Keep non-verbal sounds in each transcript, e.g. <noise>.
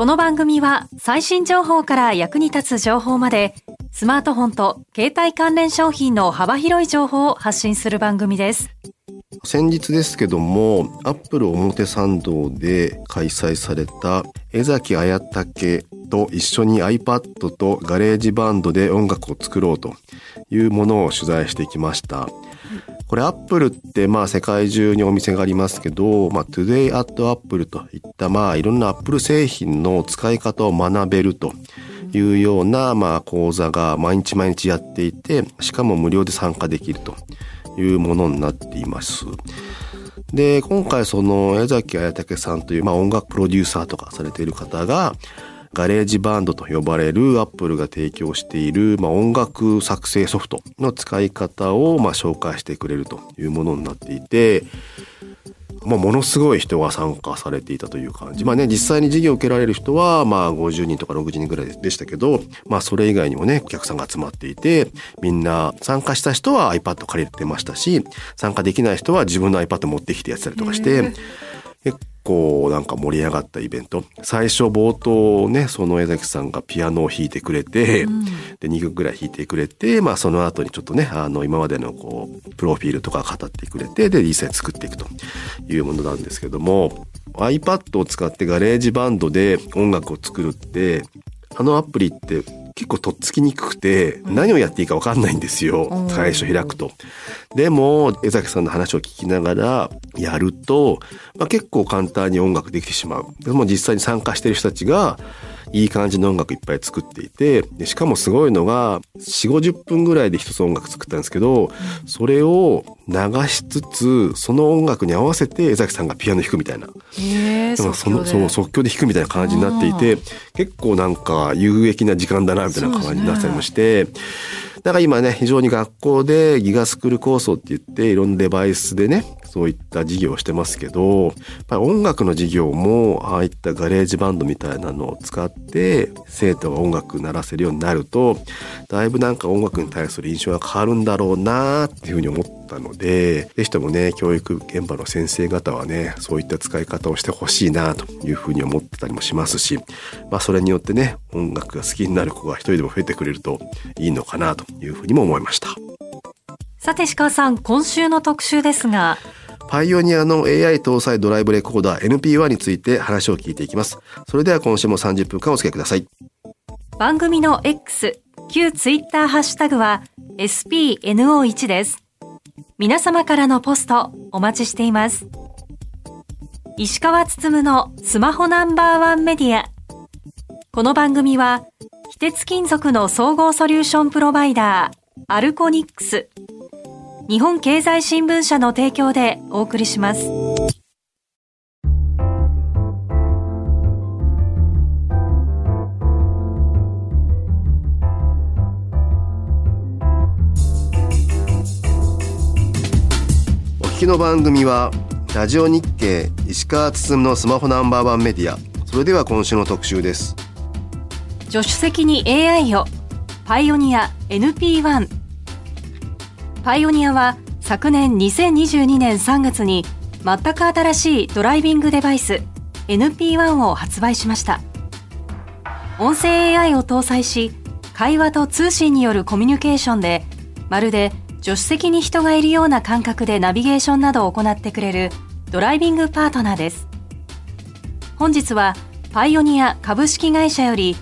この番組は最新情報から役に立つ情報までスマートフォンと携帯関連商品の幅広い情報を発信する番組です先日ですけどもアップル表参道で開催された江﨑文武と一緒に iPad と GarageBand で音楽を作ろうというものを取材してきました。これアップルってまあ世界中にお店がありますけど、まあ Today at Apple といったまあいろんなアップル製品の使い方を学べるというようなまあ講座が毎日毎日やっていて、しかも無料で参加できるというものになっています。で、今回その江﨑文武さんというまあ音楽プロデューサーとかされている方が、 GarageBand と呼ばれるアップルが提供している、まあ、音楽作成ソフトの使い方をまあ紹介してくれるというものになっていて、まあ、ものすごい人が参加されていたという感じ。まあね、実際に授業を受けられる人は、まあ50人とか60人ぐらいでしたけど、まあそれ以外にもね、お客さんが集まっていて、みんな参加した人は iPad 借りてましたし、参加できない人は自分の iPad 持ってきてやってたりとかして、結構なんか盛り上がったイベント。最初冒頭ね、その江崎さんがピアノを弾いてくれて、で、2曲ぐらい弾いてくれて、まあその後にちょっとね、あの、今までのこう、プロフィールとか語ってくれて、で、実際作っていくというものなんですけども、iPad を使ってガレージバンドで音楽を作るって、あのアプリって結構とっつきにくくて、何をやっていいか分かんないんですよ。最初開くと。でも、江崎さんの話を聞きながらやると、まあ、結構簡単に音楽できてしまう。でも実際に参加してる人たちが、いい感じの音楽いっぱい作っていて、でしかもすごいのが、4、50分ぐらいで一つ音楽作ったんですけど、それを流しつつ、その音楽に合わせて江崎さんがピアノ弾くみたいな。へえでもそのそう即興で弾くみたいな感じになっていて結構なんか有益な時間だなみたいな感じになったりもして。だから今ね、非常に学校でギガスクール構想って言って、いろんなデバイスでね、そういった事業をしてますけど、やっぱり音楽の授業も、ああいったガレージバンドみたいなのを使って、生徒が音楽鳴らせるようになると、だいぶなんか音楽に対する印象が変わるんだろうなっていうふうに思ってたので、ぜひともね、教育現場の先生方はね、そういった使い方をしてほしいなというふうに思ってたりもしますし、まあそれによってね、音楽が好きになる子が一人でも増えてくれるといいのかなというふうにも思いました。さて石川さん今週の特集ですがパイオニアの AI 搭載ドライブレコーダー NP1 について話を聞いていきます。それでは今週も30分間お付き合いください。番組の X 旧ツイッターハッシュタグは SPNO1 です皆様からのポストお待ちしています。石川つつむのスマホナンバーワンメディア。この番組は非鉄金属の総合ソリューションプロバイダーアルコニックス。日本経済新聞社の提供でお送りします。の番組はラジオ日経石川つつむのスマホナンバーワンメディア。それでは今週の特集です。助手席に AI をパイオニア NP1 パイオニアは昨年2022年3月に全く新しいドライビングデバイス NP1 を発売しました音声 AI を搭載し会話と通信によるコミュニケーションでまるで助手席に人がいるような感覚でナビゲーションなどを行ってくれるドライビングパートナーです。本日はパイオニア株式会社より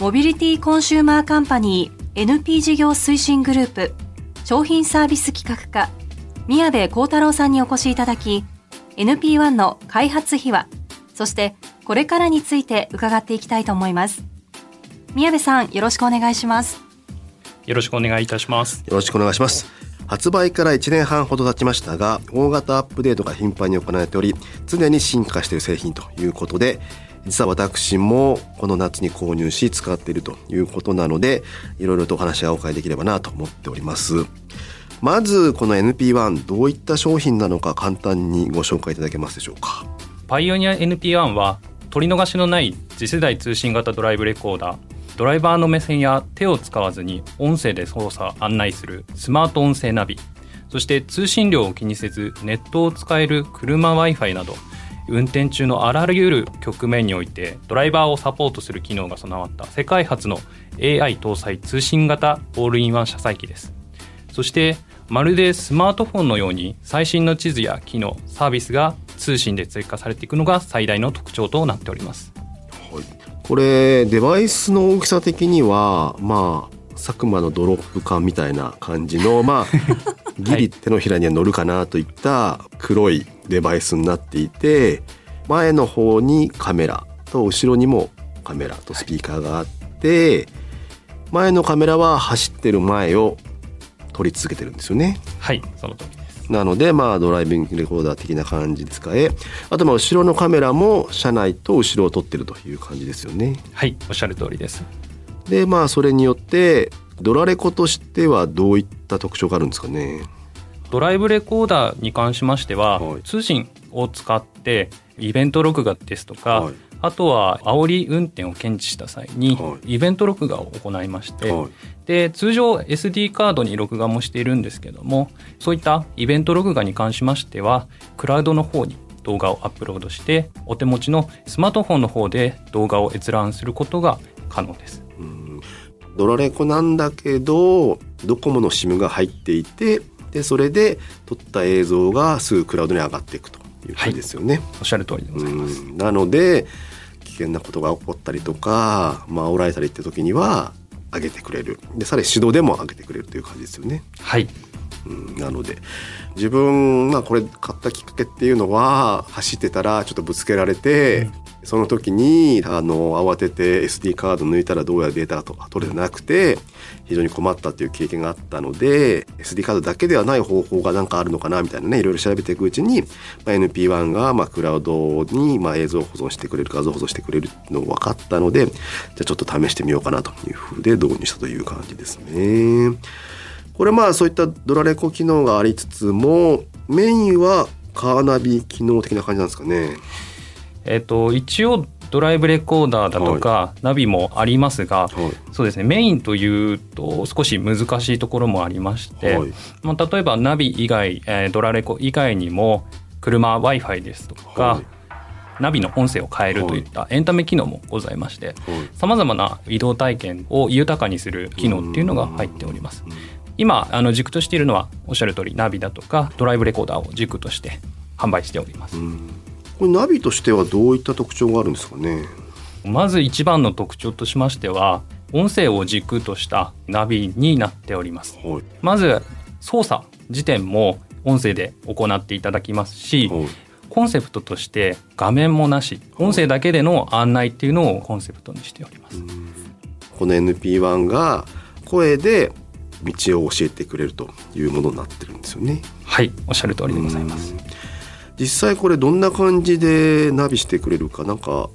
モビリティコンシューマーカンパニー NP 事業推進グループ商品サービス企画課宮部幸太郎さんにお越しいただき NP1 の開発秘話そしてこれからについて伺っていきたいと思います。宮部さんよろしくお願いします。よろしくお願いいたします。よろしくお願いします。発売から1年半ほど経ちましたが、大型アップデートが頻繁に行われており、常に進化している製品ということで、実は私もこの夏に購入し使っているということなのでいろいろとお話がお伺いできればなと思っておりますまずこの NP1 どういった商品なのか簡単にご紹介いただけますでしょうか？パイオニア NP1 は取り逃しのない次世代通信型ドライブレコーダードライバーの目線や手を使わずに音声で操作案内するスマート音声ナビ。そして通信量を気にせずネットを使える車 Wi-Fi など運転中のあらゆる局面においてドライバーをサポートする機能が備わった世界初の AI 搭載通信型オールインワン車載機です。そしてまるでスマートフォンのように最新の地図や機能サービスが通信で追加されていくのが最大の特徴となっております。これデバイスの大きさ的にはまあ佐久間のドロップ缶みたいな感じの <laughs> まあギリ手のひらには乗るかなといった黒いデバイスになっていて前の方にカメラと後ろにもカメラとスピーカーがあって前のカメラは走ってる前を撮り続けてるんですよね。はいその通りなのでまあドライビングレコーダー的な感じで使えあとまあ後ろのカメラも車内と後ろを撮ってるという感じですよね。はいおっしゃる通りです。でまあそれによってドラレコとしてはどういった特徴があるんですかね？ドライブレコーダーに関しましては、はい。通信を使ってイベント録画ですとか、はいあとは煽り運転を検知した際にはイベント録画を行いまして、はいで通常 SD カードに録画もしているんですけどもそういったイベント録画に関しましてはクラウドの方に動画をアップロードしてお手持ちのスマートフォンの方で動画を閲覧することが可能です。うんドラレコなんだけどドコモの SIM が入っていてでそれで撮った映像がすぐクラウドに上がっていくという感じですよね。おっしゃる通りでございます。うんなので危険なことが起こったりとか、まあ煽られたりって時には上げてくれる。でさらに指導でも上げてくれるという感じですよね。はい。うんなので自分がこれ買ったきっかけっていうのは走ってたらちょっとぶつけられて、その時にあの慌てて SD カード抜いたらどうやらデータがと取れてなくて非常に困ったっていう経験があったので SD カードだけではない方法が何かあるのかなみたいなねいろいろ調べていくうちに、まあ、NP1 がまあクラウドにまあ映像を保存してくれる画像保存してくれるのが分かったのでじゃあちょっと試してみようかなというふうで導入したという感じですね。これまあそういったドラレコ機能がありつつもメインはカーナビ機能的な感じなんですかね。えっと一応ドライブレコーダーだとか、ナビもありますが、はい。そうですねメインというと少し難しいところもありまして、はい。まあ、例えばナビ以外、えードラレコ以外にも車 w i f i ですとか、はい。ナビの音声を変えるといったエンタメ機能もございましてはい。さまざまな移動体験を豊かにする機能っていうのが入っております。今あの軸としているのはおっしゃる通りナビだとかドライブレコーダーを軸として販売しております。これナビとしてはどういった特徴があるんですかね？まず一番の特徴としましては音声を軸としたナビになっております。はい。まず操作時点も音声で行っていただきますしはい。コンセプトとして画面もなし音声だけでの案内っていうのをコンセプトにしております。この NP1 が声で道を教えてくれるというものになってるんですよね。はいおっしゃる通りでございます実際これどんな感じでナビしてくれるかなんか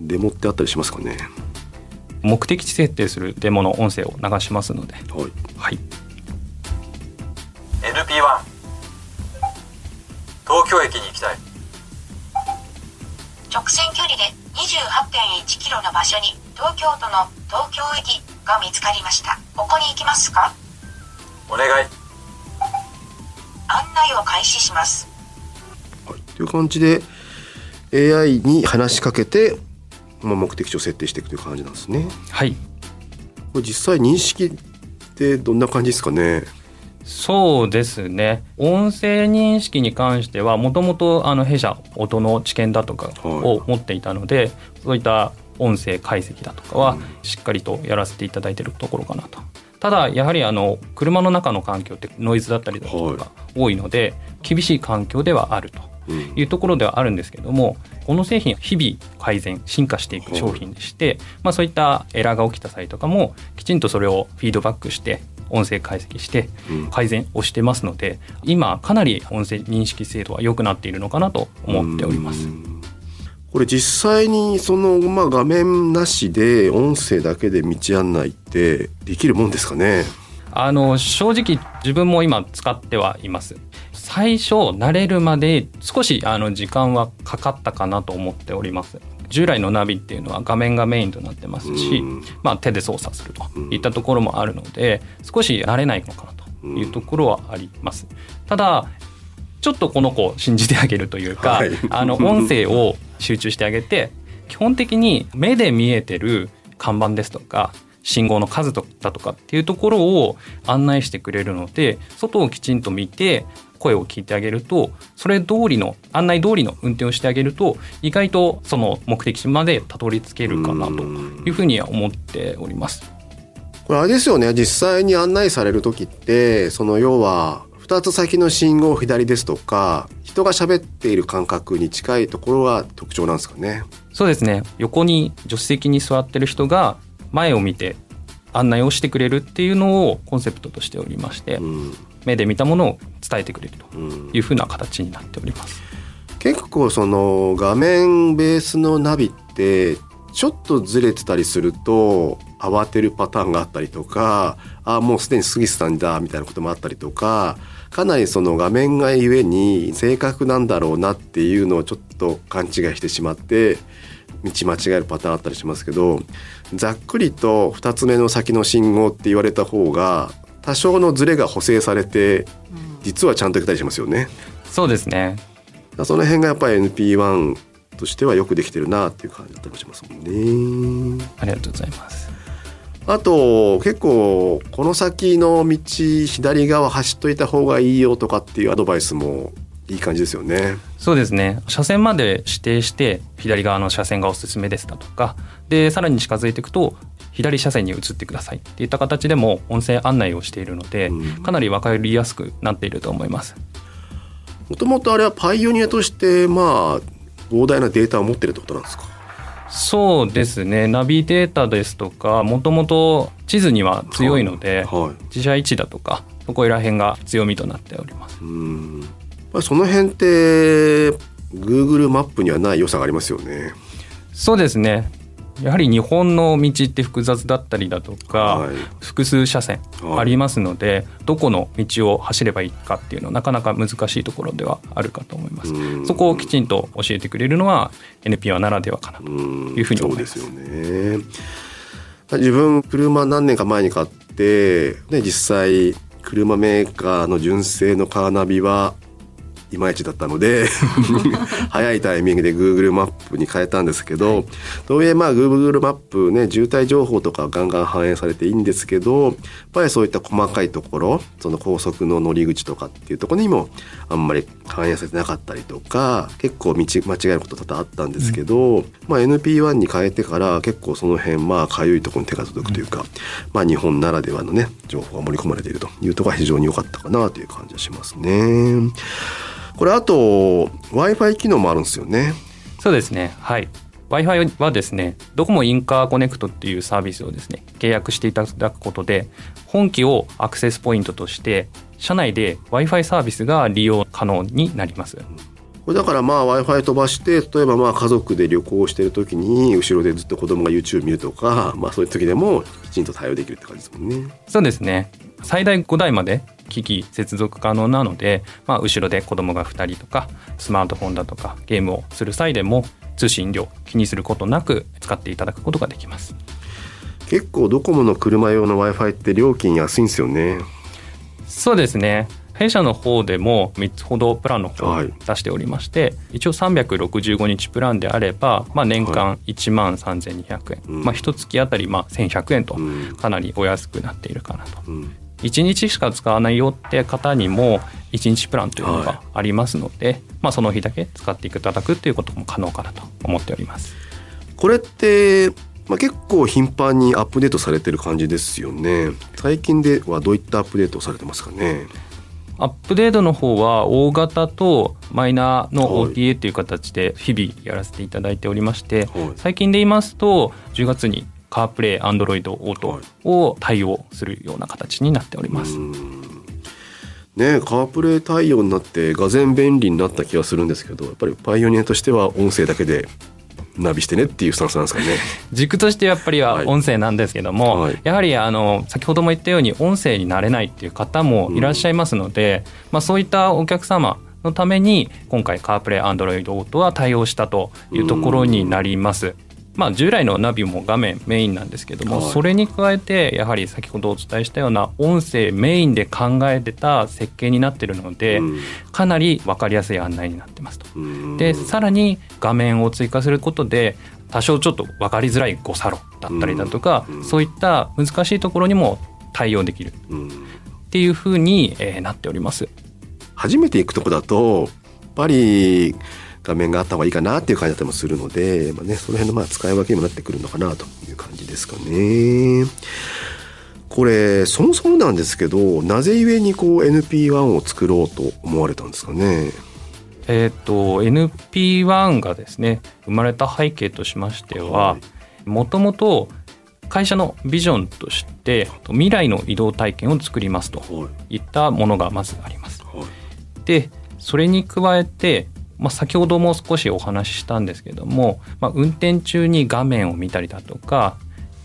デモってあったりしますかね？目的地設定するデモの音声を流しますので。はい。はい。NP1 東京駅に行きたい。直線距離で28.1キロの場所に東京都の東京駅が見つかりました。ここに行きますか？お願い。案内を開始します。はい、という感じで AI に話しかけて、まあ、目的地を設定していくという感じなんですね。はいこれ実際認識ってどんな感じですかね？そうですね音声認識に関してはもともとあの弊社音の知見だとかを持っていたので、そういった音声解析だとかはしっかりとやらせていただいているところかなと。ただやはりあの車の中の環境ってノイズだったりだとか多いので厳しい環境ではあるとうんいうところではあるんですけどもこの製品日々改善進化していく商品でして、まあ、そういったエラーが起きた際とかもきちんとそれをフィードバックして音声解析してうん。改善をしてますので今かなり音声認識精度は良くなっているのかなと思っております。これ実際にその、まあ、画面なしで音声だけで道案内ってできるもんですかね？あの正直自分も今使ってはいます。最初慣れるまで少しあの時間はかかったかなと思っております。従来のナビっていうのは画面がメインとなってますし、うん。まあ、手で操作するといったところもあるので少し慣れないのかなというところはあります。ただちょっとこの子を信じてあげるというか、はい。あの <laughs> 音声を集中してあげて基本的に目で見えてる看板ですとか信号の数とだとかっていうところを案内してくれるので外をきちんと見て声を聞いてあげるとそれ通りの案内通りの運転をしてあげると意外とその目的地までたどり着けるかなというふうには思っております。これあれですよね実際に案内される時ってその要は2つ先の信号左ですとか人が喋っている感覚に近いところが特徴なんですかね。そうですね横に助手席に座ってる人が前を見て案内をしてくれるっていうのをコンセプトとしておりましてうん目で見たものを伝えてくれるとうんいうふうな形になっております。結構その画面ベースのナビってちょっとずれてたりすると慌てるパターンがあったりとかあもうすでに過ぎてたんだみたいなこともあったりとかかなりその画面がゆえに正確なんだろうなっていうのをちょっと勘違いしてしまって道間違えるパターンあったりしますけどざっくりと2つ目の先の信号って言われた方が多少のズレが補正されて実はちゃんと来たりしますよね。そうですねその辺がやっぱり NP1 としてはよくできてるなっていう感じだったりもしますもんね。ありがとうございます。あと結構この先の道左側走っといた方がいいよとかっていうアドバイスもいい感じですよね。そうですね車線まで指定して左側の車線がおすすめですだとかでさらに近づいていくと左車線に移ってくださいっていった形でも音声案内をしているので、うんかなり分かりやすくなっていると思います。もともとあれはパイオニアとしてまあ膨大なデータを持ってるってことなんですか？そうですねナビデータですとかもともと地図には強いので、はい。自社位置だとかそこら辺が強みとなっております。うん。やっぱりその辺って Google マップにはない良さがありますよね。そうですね。やはり日本の道って複雑だったりだとか、はい。複数車線はい。ありますので、どこの道を走ればいいかっていうのはなかなか難しいところではあるかと思います。うん。そこをきちんと教えてくれるのは NPO ならではかなとうんいうふうに思います。そうですよね。自分車何年か前に買って、ね、実際車メーカーの純正のカーナビはいまいちだったので <laughs> 早いタイミングで Google マップに変えたんですけど、とはいえまあ Google マップね渋滞情報とかガンガン反映されていいんですけどやっぱりそういった細かいところその高速の乗り口とかっていうところにもあんまり反映されてなかったりとか結構道間違えること多々あったんですけど、まあ、NP1 に変えてから結構その辺まあかゆいところに手が届くというか、まあ日本ならではのね情報が盛り込まれているというところが非常に良かったかなという感じがしますね。これあと Wi-Fi 機能もあるんですよね。そうですねはい w i f i はですねドコモインカーコネクトっていうサービスをですね契約していただくことで本機をアクセスポイントとして社内で w i f i サービスが利用可能になりますこれだからまあ Wi-Fi 飛ばして例えばまあ家族で旅行してる時に後ろでずっと子供が YouTube 見るとか、まあ、そういう時でもきちんと対応できるって感じですもんね。そうですね最大5台まで機器接続可能なので、まあ、後ろで子供が2人とかスマートフォンだとかゲームをする際でも通信量気にすることなく使っていただくことができます。結構ドコモの車用の Wi-Fi って料金安いんですよね。そうですね。弊社の方でも3つほどプランの方をはい。出しておりまして、一応365日プランであれば、まあ、年間1万3200円、うん。まあ一月あたりまあ1100円とうん。かなりお安くなっているかなと。うん1日しか使わないよって方にも1日プランというのはいがありますので、まあ、その日だけ使っていただくっていうことも可能かなと思っております。これって、まあ、結構頻繁にアップデートされてる感じですよね。最近ではどういったアップデートをされてますかね？アップデートの方は大型とマイナーのはい OTA っていう形で日々やらせていただいておりまして、はい最近で言いますと10月にカープレイ、アンドロイド、オートを対応するような形になっております。うんねカープレイ対応になってがぜ便利になった気がするんですけどやっぱりパイオニアとしては音声だけでナビしてねっていうスタンスなんですかね。<laughs> 軸としてやっぱりははい音声なんですけども、はいやはりあの先ほども言ったように音声になれないっていう方もいらっしゃいますので、まあ、そういったお客様のために今回カープレイ Android Auto は対応したというところになります。まあ、従来のナビも画面メインなんですけども、はい。それに加えてやはり先ほどお伝えしたような音声メインで考えてた設計になってるので、うん。かなり分かりやすい案内になってますと。うん。でさらに画面を追加することで多少ちょっと分かりづらい誤差路だったりだとか、うん。そういった難しいところにも対応できる。うん。っていうふうに、えーなっております。初めて行くとこだとやっぱり画面があった方がいいかなっていう感じだったりもするので、まあね、その辺のまあ使い分けにもなってくるのかなという感じですかね。これそもそもなんですけどなぜゆえにこう NP1 を作ろうと思われたんですかね？えっ、と NP1 がですね生まれた背景としましてははもともと会社のビジョンとして未来の移動体験を作りますとはいいったものがまずあります。はいでそれに加えて、まあ、先ほども少しお話ししたんですけども、まあ、運転中に画面を見たりだとか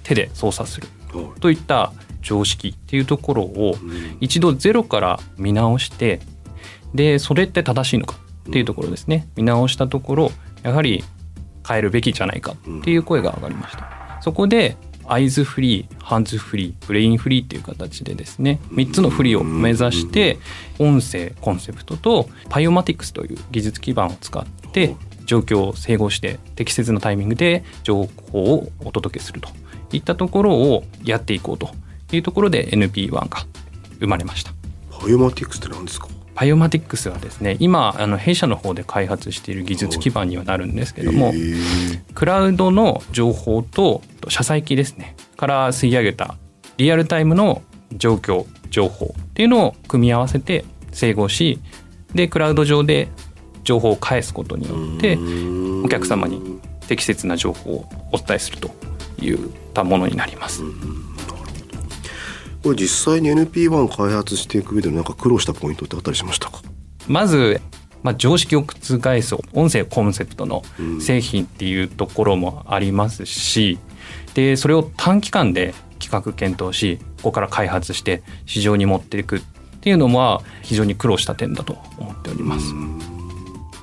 手で操作するはい。といった常識っていうところをうん。一度ゼロから見直してでそれって正しいのかっていうところですね。見直したところやはり変えるべきじゃないかっていう声が上がりました。そこでアイズフリーハンズフリーブレインフリーっていう形でですね3つのフリーを目指して音声コンセプトとパイオマティクスという技術基盤を使って状況を整合して適切なタイミングで情報をお届けするといったところをやっていこうというところで NP1 が生まれました。バイオマティクスって何ですか？バイオマティクスはですね今あの弊社の方で開発している技術基盤にはなるんですけどもクラウドの情報と車載機ですねから吸い上げたリアルタイムの状況情報っていうのを組み合わせて整合しでクラウド上で情報を返すことによってお客様に適切な情報をお伝えするといったものになります。これ実際に NP1 開発していく上でなんか苦労したポイントってあったりしましたか？まず、まあ、常識を覆す音声コンセプトの製品っていうところもありますし、でそれを短期間で企画検討しここから開発して市場に持っていくっていうのは非常に苦労した点だと思っております。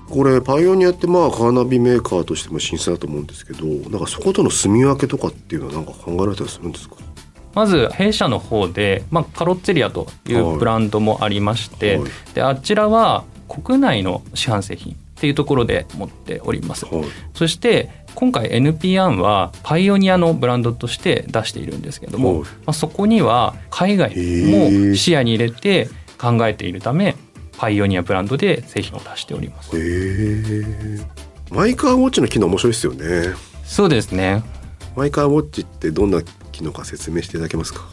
これパイオニアってまあカーナビメーカーとしても審査だと思うんですけどなんかそことの住み分けとかっていうのはなんか考えられたりするんですか？まず弊社の方で、まあ、カロッツェリアといはいうブランドもありまして、はい。であちらは国内の市販製品っていうところで持っております。はい。そして今回 NP1 はパイオニアのブランドとして出しているんですけども、はい。まあ、そこには海外も視野に入れて考えているためパイオニアブランドで製品を出しております。へえマイカーウォッチの機能面白いですよね。そうですね。マイカーウォッチってどんな機能か説明していただけますか？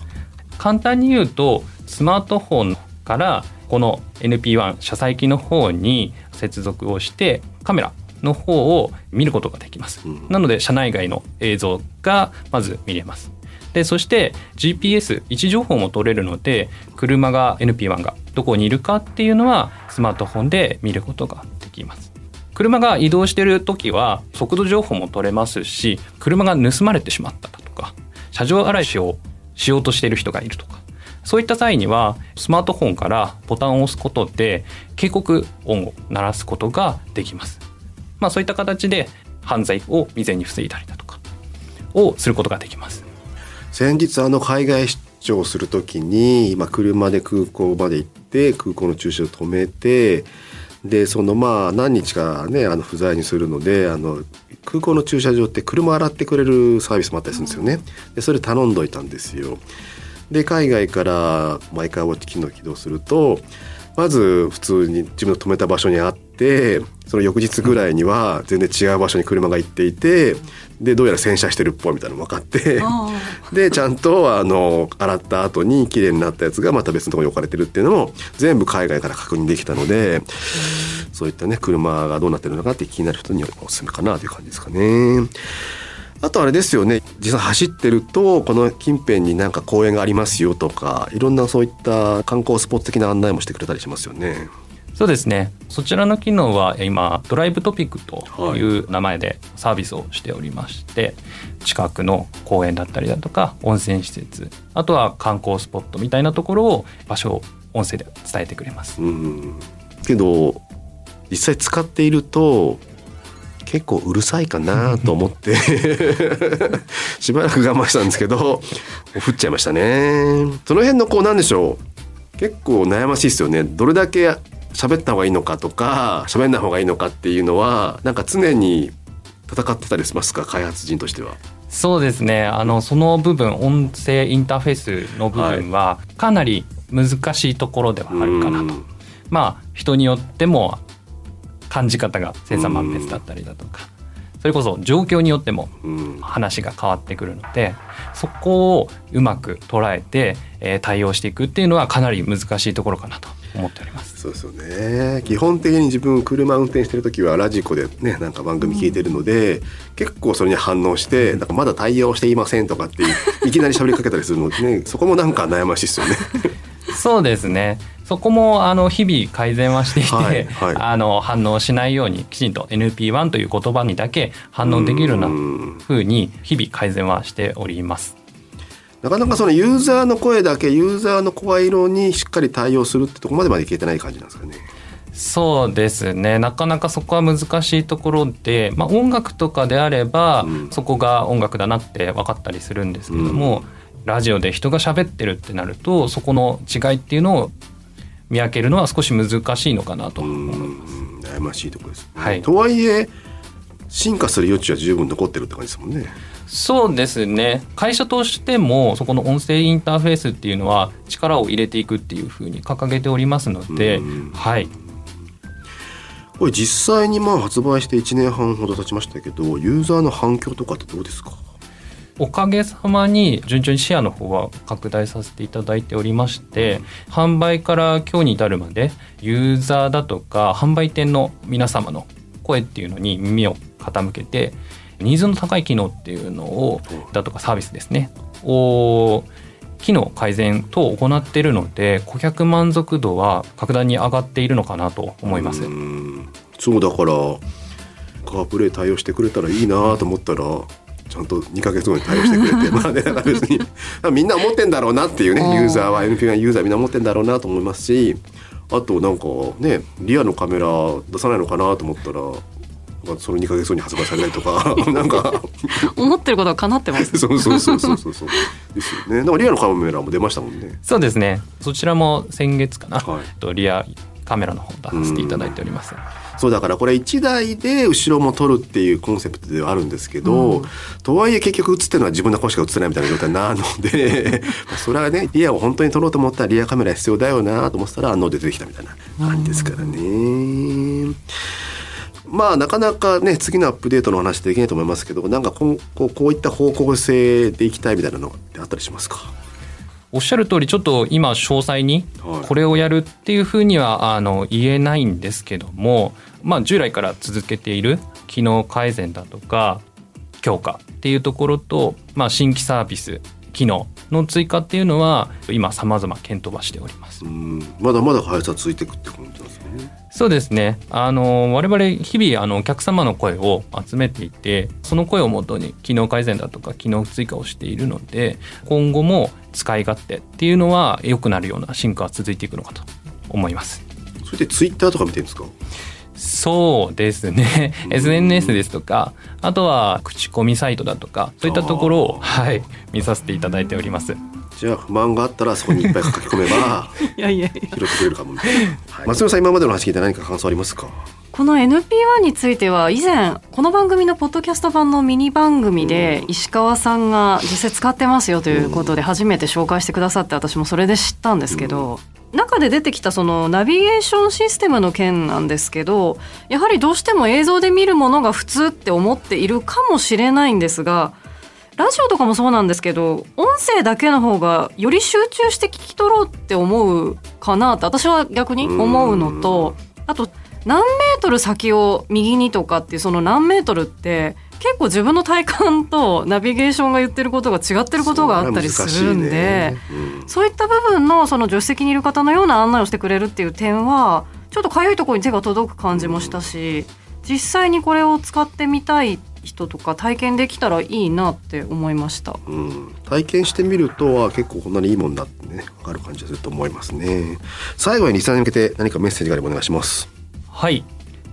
簡単に言うとスマートフォンからこの NP1 車載機の方に接続をしてカメラの方を見ることができます、うん。なので車内外の映像がまず見れます。でそして GPS 位置情報も取れるので車が NP1 がどこにいるかっていうのはスマートフォンで見ることができます。車が移動している時は速度情報も取れますし車が盗まれてしまっただとか車上荒らしをしようとしている人がいるとかそういった際にはスマートフォンからボタンを押すことで警告音を鳴らすことができます。まあそういった形で犯罪を未然に防いだりだとかをすることができます。先日あの海外出張するときに今車で空港まで行って空港の駐車場止めてでそのまあ何日かねあの不在にするのであの空港の駐車場って車洗ってくれるサービスもあったりするんですよね。でそれ頼んどいたんですよ。で海外からマイカーウォッチ機能起動するとまず普通に自分の止めた場所にあってその翌日ぐらいには全然違う場所に車が行っていてでどうやら洗車してるっぽいみたいなのが分かって <laughs> でちゃんとあの洗った後に綺麗になったやつがまた別のところに置かれてるっていうのも全部海外から確認できたのでそういったね車がどうなってるのかって気になる人にはおすすめかなという感じですかね。あとあれですよね実際走ってるとこの近辺になんか公園がありますよとかいろんなそういった観光スポット的な案内もしてくれたりしますよね。そうですね。そちらの機能は今ドライブトピックという名前でサービスをしておりまして、近くの公園だったりだとか温泉施設あとは観光スポットみたいなところを場所を音声で伝えてくれます。うんけど実際使っていると結構うるさいかなと思って <laughs> しばらく我慢したんですけど降っちゃいましたね。その辺のこうなんでしょう。結構悩ましいですよね。どれだけ喋った方がいいのかとか喋んない方がいいのかっていうのはなんか常に戦ってたりしますか？開発人としては。そうですね。あのその部分音声インターフェースの部分はかなり難しいところではあるかなと、うん。まあ人によっても感じ方が千差万別だったりだとかそれこそ状況によってもうん。話が変わってくるのでそこをうまく捉えて、えー対応していくっていうのはかなり難しいところかなと思っております。そうですよね基本的に自分車運転してる時はラジコでねなんか番組聞いてるので、結構それに反応してなんかまだ対応していませんとかっていいきなり喋りかけたりするのでね <laughs> そこもなんか悩ましいですよね。そうですねそこもあの日々改善はしていて、はいはいあの反応しないようにきちんと NP1 という言葉にだけ反応できるようなうん風に日々改善はしております。なかなかそのユーザーの声だけユーザーの声色にしっかり対応するってとこまでまでいけてない感じなんですかね。そうですねなかなかそこは難しいところで、まあ、音楽とかであれば、うんそこが音楽だなって分かったりするんですけども、ラジオで人が喋ってるってなるとそこの違いっていうのを見分けるのは少し難しいのかなと思います。うん悩ましいところです、ねはいとはいえ進化する余地は十分残ってるって感じですもんね。そうですね。会社としてもそこの音声インターフェースっていうのは力を入れていくっていうふうに掲げておりますので、うん。はい。これ実際にまあ発売して1年半ほど経ちましたけどユーザーの反響とかってどうですか？おかげさまに順調にシェアの方は拡大させていただいておりまして販売から今日に至るまでユーザーだとか販売店の皆様の声っていうのに耳を傾けてニーズの高い機能っていうのをだとかサービスですね。を機能改善等を行っているので顧客満足度は格段に上がっているのかなと思います。う。ん。そうだからカープレイ対応してくれたらいいなと思ったらちゃんと2ヶ月後に対応してくれて <laughs> まあね別にみんな思ってんだろうなっていうねうん。ユーザーは NP1 ユーザーみんな思ってんだろうなと思いますしあとなんかねリアのカメラ出さないのかなと思ったらなんかその2ヶ月後に発売されたりとか <laughs> なんか。思ってることが叶ってます。<laughs> そうそうそうそうそうそう。ですよね。なんかリアのカメラも出ましたもんね。そうですね。そちらも先月かな、はい。えっとリアカメラの方出させていただいております。そうだからこれ1台で後ろも撮るっていうコンセプトではあるんですけど、とはいえ結局映ってるのは自分の顔しか映ってないみたいな状態なので <laughs> それはねリアを本当に撮ろうと思ったらリアカメラ必要だよなと思ってたらあの出てきたみたいな。感じですからね。まあなかなかね次のアップデートの話できないと思いますけどなんかこうこうこういった方向性でいきたいみたいなのってあったりしますか？おっしゃる通りちょっと今詳細にはいこれをやるっていうふうにはあの言えないんですけども、まあ、従来から続けている機能改善だとか強化っていうところと、まあ、新規サービス機能の追加っていうのは今様々検討はしておりますう。んまだまだ開発は続いていくって感じですよね。そうですねあの我々日々あのお客様の声を集めていてその声をもとに機能改善だとか機能追加をしているので今後も使い勝手っていうのは良くなるような進化は続いていくのかと思います。それでツイッターとか見てるんですか？そうですね SNS ですとかあとは口コミサイトだとかそういったところを、はい、見させていただいております。じゃあ不満があったらそこにいっぱい書き込めば <laughs> いやいやいや。拾ってくれるかもみたいな、はい。松野さん今までの話聞いて何か感想ありますか？この NP1 については以前この番組のポッドキャスト版のミニ番組で石川さんが実際使ってますよということで初めて紹介してくださって私もそれで知ったんですけど中で出てきたそのナビゲーションシステムの件なんですけどやはりどうしても映像で見るものが普通って思っているかもしれないんですがラジオとかもそうなんですけど音声だけの方がより集中して聞き取ろうって思うかなって私は逆に思うのとあと何メートル先を右にとかっていうその何メートルって結構自分の体感とナビゲーションが言ってることが違ってることがあったりするんで。そうそういった部分のその助手席にいる方のような案内をしてくれるっていう点はちょっと痒いところに手が届く感じもしたし実際にこれを使ってみたい人とか体験できたらいいなって思いました。うん、体験してみるとは結構こんなにいいもんだってね分かる感じがすると思いますね。最後にリスナーに向けて何かメッセージがあればお願いします。はい。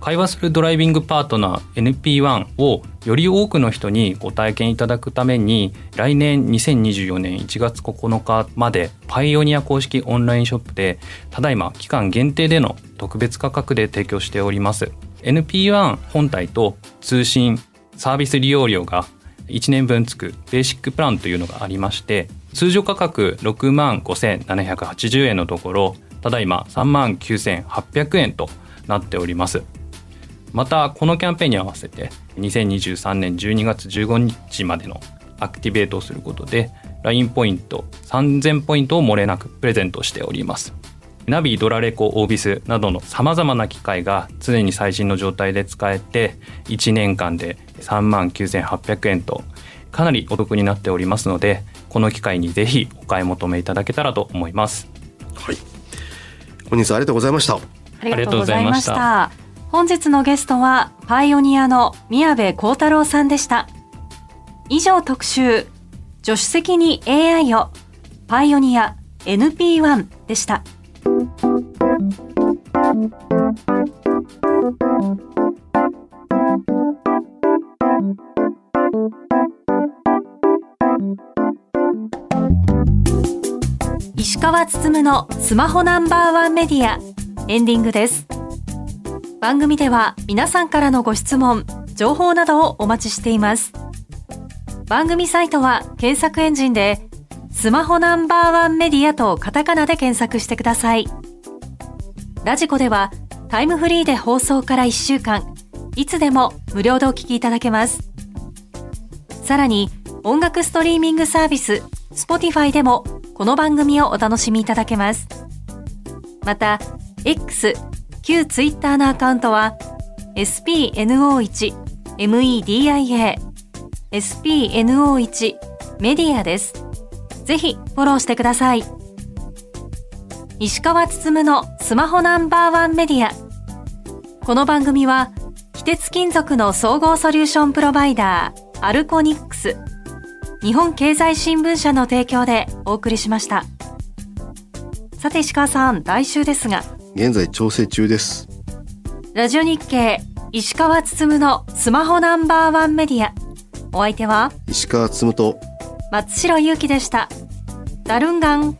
会話するドライビングパートナー NP1 をより多くの人にご体験いただくために来年2024年1月9日までパイオニア公式オンラインショップでただいま期間限定での特別価格で提供しております。NP1 本体と通信サービス利用料が1年分つくベーシックプランというのがありまして通常価格6万5780円のところただいま3万9800円となっております。またこのキャンペーンに合わせて2023年12月15日までのアクティベートをすることで LINE ポイント3000ポイントを漏れなくプレゼントしております。ナビドラレコオービスなどのさまざまな機械が常に最新の状態で使えて1年間で3万9800円とかなりお得になっておりますのでこの機会にぜひお買い求めいただけたらと思います。はい。本日はありがとうございました。ありがとうございました。本日のゲストはパイオニアの宮部幸太郎さんでした。以上特集助手席に AI をパイオニア NP1 でした石川つつむのスマホナンバーワンメディアエンディングです。番組では皆さんからのご質問情報などをお待ちしています。番組サイトは検索エンジンでスマホナンバーワンメディアとカタカナで検索してください。ラジコではタイムフリーで放送から1週間。いつでも無料でお聞きいただけます。さらに音楽ストリーミングサービス Spotify でもこの番組をお楽しみいただけます。また X 旧 Twitter のアカウントは spno1 media spno1 メディアです。ぜひフォローしてください。石川つつむのスマホナンバーワンメディア。この番組は非鉄金属の総合ソリューションプロバイダーアルコニックス日本経済新聞社の提供でお送りしました。さて石川さん来週ですが。現在調整中です。ラジオ日経石川つつむのスマホナンバーワンメディア。お相手は石川つむと松代ゆうきでした。ダルンガン